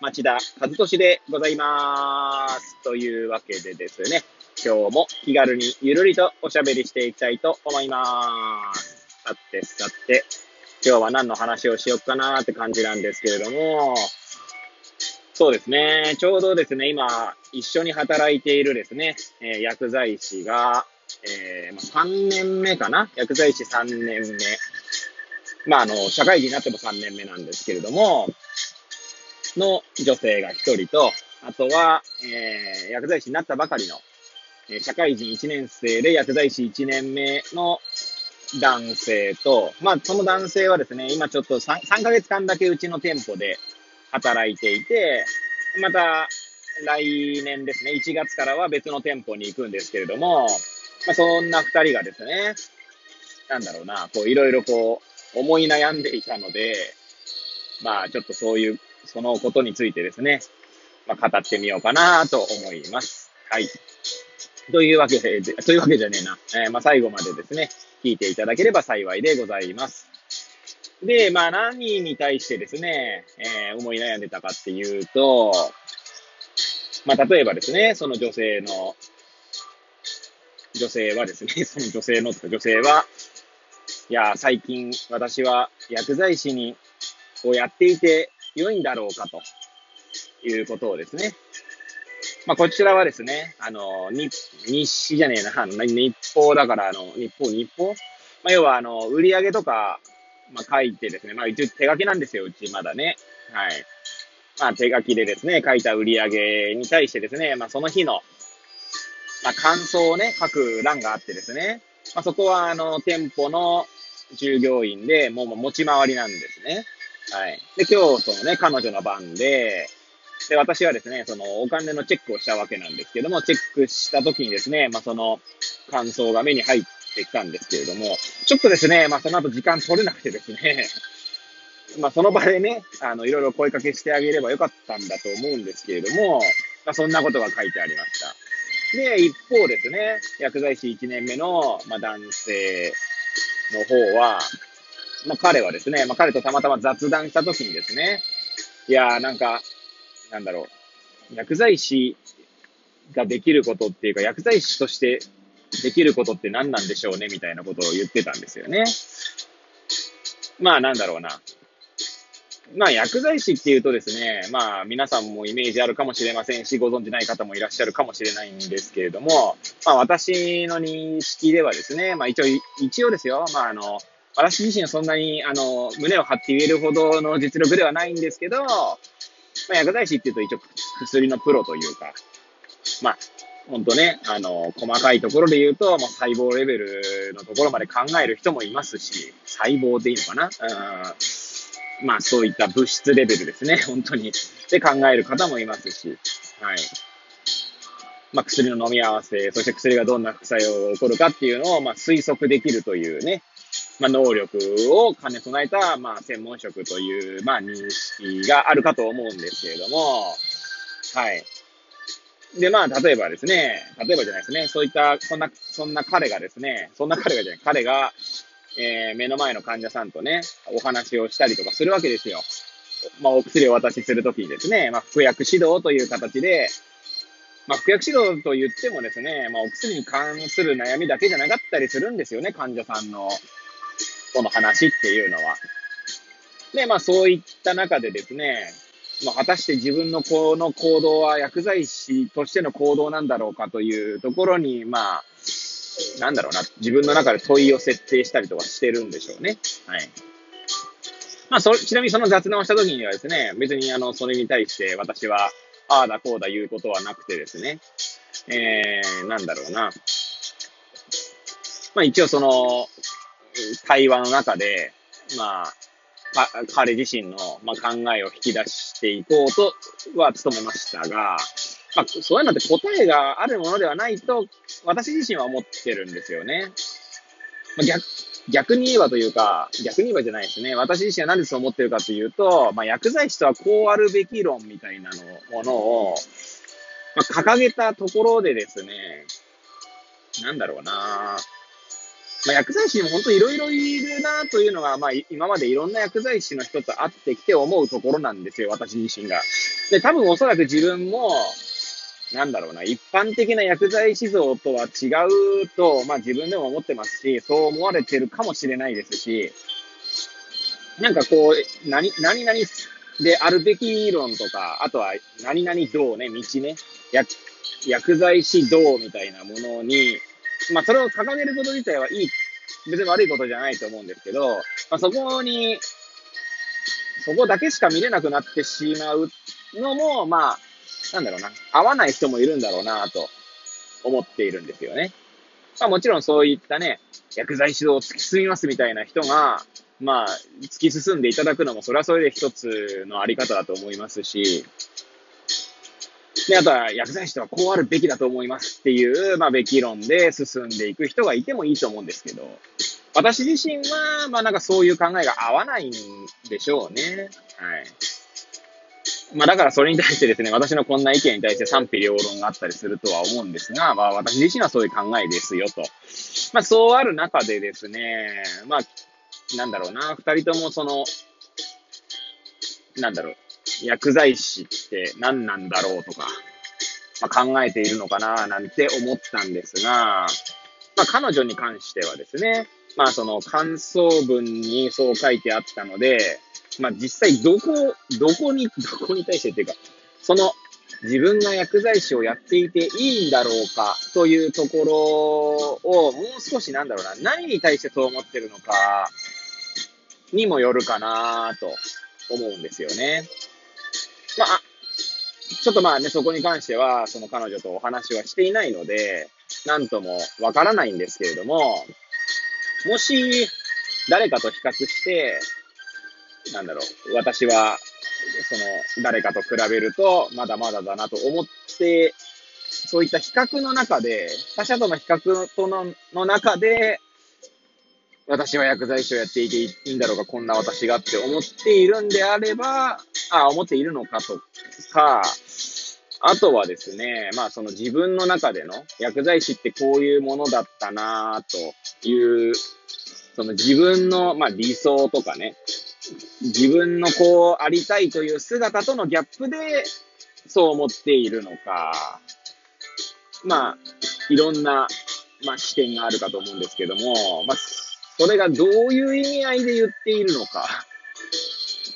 町田和俊でございます。というわけでですね、今日も気軽にゆるりとおしゃべりしていきたいと思います。さてさて、今日は何の話をしよっかなーって感じなんですけれども、そうですね、ちょうどですね、今、一緒に働いているですね、えー、薬剤師が、えー、3年目かな？薬剤師3年目。まあ、あの、社会人になっても3年目なんですけれども、の女性が1人と、あとは、えー、薬剤師になったばかりの、えー、社会人1年生で薬剤師1年目の男性と、まあ、その男性はですね、今ちょっと 3, 3ヶ月間だけうちの店舗で働いていて、また来年ですね、1月からは別の店舗に行くんですけれども、まあ、そんな2人がですね、なんだろうな、こういろいろこう思い悩んでいたので、まあちょっとそういう、そのことについてですね、まあ、語ってみようかなと思います。はい。というわけで、というわけじゃねえな。えー、まあ、最後までですね、聞いていただければ幸いでございます。で、まあ、何に対してですね、えー、思い悩んでたかっていうと、まあ、例えばですね、その女性の、女性はですね、その女性の、女性は、いや、最近私は薬剤師に、をやっていて良いんだろうかということをですね、まあ、こちらはですね、あの、日、日誌じゃねえな、日報だから、あの、日報、日報？まあ、要は、あの、売り上げとか、まあ、書いてですね、まあ、一応手書きなんですよ、うちまだね。はい。まあ、手書きでですね、書いた売り上げに対してですね、まあ、その日の、まあ、感想をね、書く欄があってですね、まあ、そこは、あの、店舗の従業員で、もう持ち回りなんですね。はい。で、今日、そのね、彼女の番で、で、私はですね、そのお金のチェックをしたわけなんですけども、チェックした時にですね、まあ、その感想が目に入ってきたんですけれども、ちょっとですね、まあ、その後時間取れなくてですね、まあ、その場でね、あの、いろいろ声かけしてあげればよかったんだと思うんですけれども、まあ、そんなことが書いてありました。で、一方ですね、薬剤師1年目の、まあ、男性の方は、まあ、彼はですね、まあ、彼とたまたま雑談した時にですね、いやーなんか、なんだろう、薬剤師ができることっていうか、薬剤師としてできることって何なんでしょうね、みたいなことを言ってたんですよね。まあ、なんだろうな。まあ、薬剤師っていうとですね、まあ、皆さんもイメージあるかもしれませんし、ご存知ない方もいらっしゃるかもしれないんですけれども、まあ、私の認識ではですね、まあ、一応、一応ですよ、まあ、あの、私自身はそんなに、あの、胸を張って言えるほどの実力ではないんですけど、まあ、薬剤師っていうと一応薬のプロというか、まあ、本当ね、あの、細かいところで言うと、もう細胞レベルのところまで考える人もいますし、細胞でいいのかなうん。まあ、そういった物質レベルですね、本当に。で考える方もいますし、はい。まあ、薬の飲み合わせ、そして薬がどんな副作用が起こるかっていうのを、まあ、推測できるというね、まあ、能力を兼ね備えた、まあ、専門職という、まあ、認識があるかと思うんですけれども、はい。で、まあ、例えばですね、例えばじゃないですね、そういった、そんな、そんな彼がですね、そんな彼がじゃない、彼が、えー、目の前の患者さんとね、お話をしたりとかするわけですよ。まあ、お薬をお渡しするときにですね、まあ、服薬指導という形で、まあ、服薬指導と言ってもですね、まあ、お薬に関する悩みだけじゃなかったりするんですよね、患者さんのとの話っていうのは。で、まあそういった中でですね、まあ、果たして自分のこの行動は薬剤師としての行動なんだろうかというところに、まあ、なんだろうな、自分の中で問いを設定したりとかしてるんでしょうね。はい。まあ、そちなみにその雑談をした時にはですね、別にあの、それに対して私は、ああだこうだ言うことはなくてですね、えー、なんだろうな。まあ一応その、対話の中で、まあ、彼自身の、まあ、考えを引き出していこうとは努めましたが、まあ、そういうのって答えがあるものではないと、私自身は思ってるんですよね。まあ、逆、逆に言えばというか、逆に言えばじゃないですね。私自身は何でそう思ってるかというと、まあ、薬剤師とはこうあるべき論みたいなのものを、まあ、掲げたところでですね、なんだろうなぁまあ、薬剤師にも本当いろいろいるなというのが、まあ、今までいろんな薬剤師の人と会ってきて思うところなんですよ、私自身が。で、多分おそらく自分も、なんだろうな、一般的な薬剤師像とは違うと、まあ自分でも思ってますし、そう思われてるかもしれないですし、なんかこう、何、何々であるべき理論とか、あとは何々道ね、道ね、薬、薬剤師道みたいなものに、まあそれを掲げること自体はいい、別に悪いことじゃないと思うんですけど、まあそこに、そこだけしか見れなくなってしまうのも、まあ、なんだろうな、合わない人もいるんだろうなと思っているんですよね。まあもちろんそういったね、薬剤指導を突き進みますみたいな人が、まあ、突き進んでいただくのも、それはそれで一つのあり方だと思いますし、で、あとは薬剤師とはこうあるべきだと思いますっていう、まあ、べき論で進んでいく人がいてもいいと思うんですけど、私自身は、まあなんかそういう考えが合わないんでしょうね。はい。まあだからそれに対してですね、私のこんな意見に対して賛否両論があったりするとは思うんですが、まあ私自身はそういう考えですよと。まあそうある中でですね、まあ、なんだろうな、二人ともその、なんだろう、薬剤師って何なんだろうとか、まあ、考えているのかななんて思ったんですが、まあ彼女に関してはですね、まあその感想文にそう書いてあったので、まあ実際どこ、どこに、どこに対してっていうか、その自分が薬剤師をやっていていいんだろうかというところをもう少しなんだろうな、何に対してそう思ってるのかにもよるかなと思うんですよね。まあ、ちょっとまあね、そこに関しては、その彼女とお話はしていないので、なんともわからないんですけれども、もし、誰かと比較して、なんだろう、私は、その、誰かと比べると、まだまだだなと思って、そういった比較の中で、他者との比較とのの中で、私は薬剤師をやっていていいんだろうか、こんな私がって思っているんであれば、あ、思っているのかとか、あとはですね、まあその自分の中での薬剤師ってこういうものだったなという、その自分の、まあ理想とかね、自分のこうありたいという姿とのギャップでそう思っているのか、まあ、いろんな、まあ、視点があるかと思うんですけども、まあ、それがどういう意味合いで言っているのか、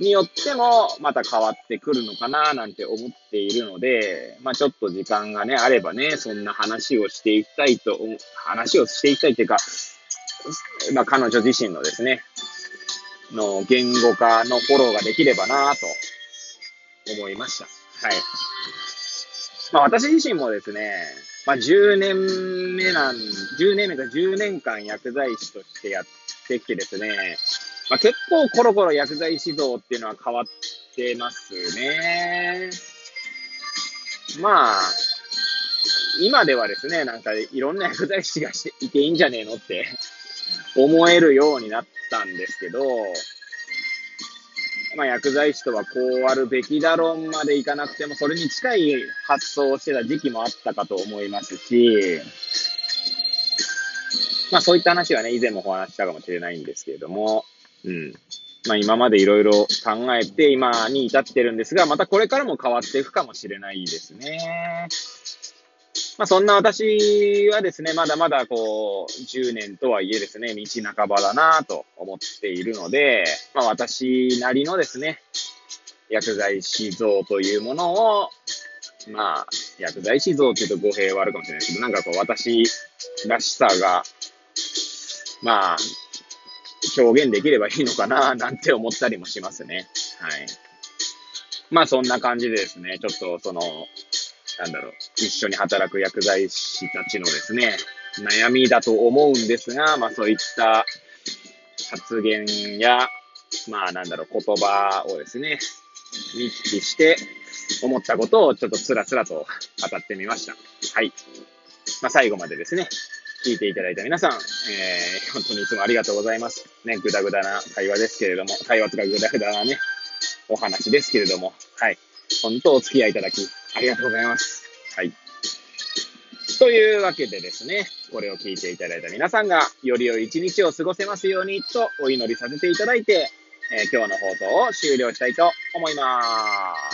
によってもまた変わってくるのかななんて思っているので、まあちょっと時間がね、あればね、そんな話をしていきたいと、話をしていきたいというか、まあ彼女自身のですね、の言語化のフォローができればなと思いました。はい。まあ私自身もですね、まあ10年目なん、10年目か10年間薬剤師としてやってきてですね、まあ結構コロコロ薬剤指導っていうのは変わってますね。まあ、今ではですね、なんかいろんな薬剤師がしていていいんじゃねえのって 思えるようになったんですけど、まあ、薬剤師とはこうあるべきだろうまでいかなくても、それに近い発想をしてた時期もあったかと思いますし、まあそういった話はね、以前もお話したかもしれないんですけれども、うん。まあ今までいろいろ考えて今に至ってるんですが、またこれからも変わっていくかもしれないですね。まあ、そんな私はですね、まだまだこう、10年とはいえですね、道半ばだなと思っているので、まあ、私なりのですね、薬剤師像というものを、まあ、薬剤師像っていうと語弊はあるかもしれないですけど、なんかこう、私らしさが、まあ、表現できればいいのかな、なんて思ったりもしますね。はい。まあ、そんな感じでですね、ちょっとその、なんだろう、一緒に働く薬剤師たちのですね、悩みだと思うんですが、まあそういった発言や、まあなんだろう、言葉をですね、見聞きして、思ったことをちょっとつらつらと語ってみました。はい。まあ、最後までですね、聞いていただいた皆さん、えー、本当にいつもありがとうございます。ね、ぐだぐだな会話ですけれども、会話とかぐだぐだなね、お話ですけれども、はい。本当お付き合いいただき、ありがとうございます。はい。というわけでですね、これを聞いていただいた皆さんが、より良い一日を過ごせますようにとお祈りさせていただいて、えー、今日の放送を終了したいと思います。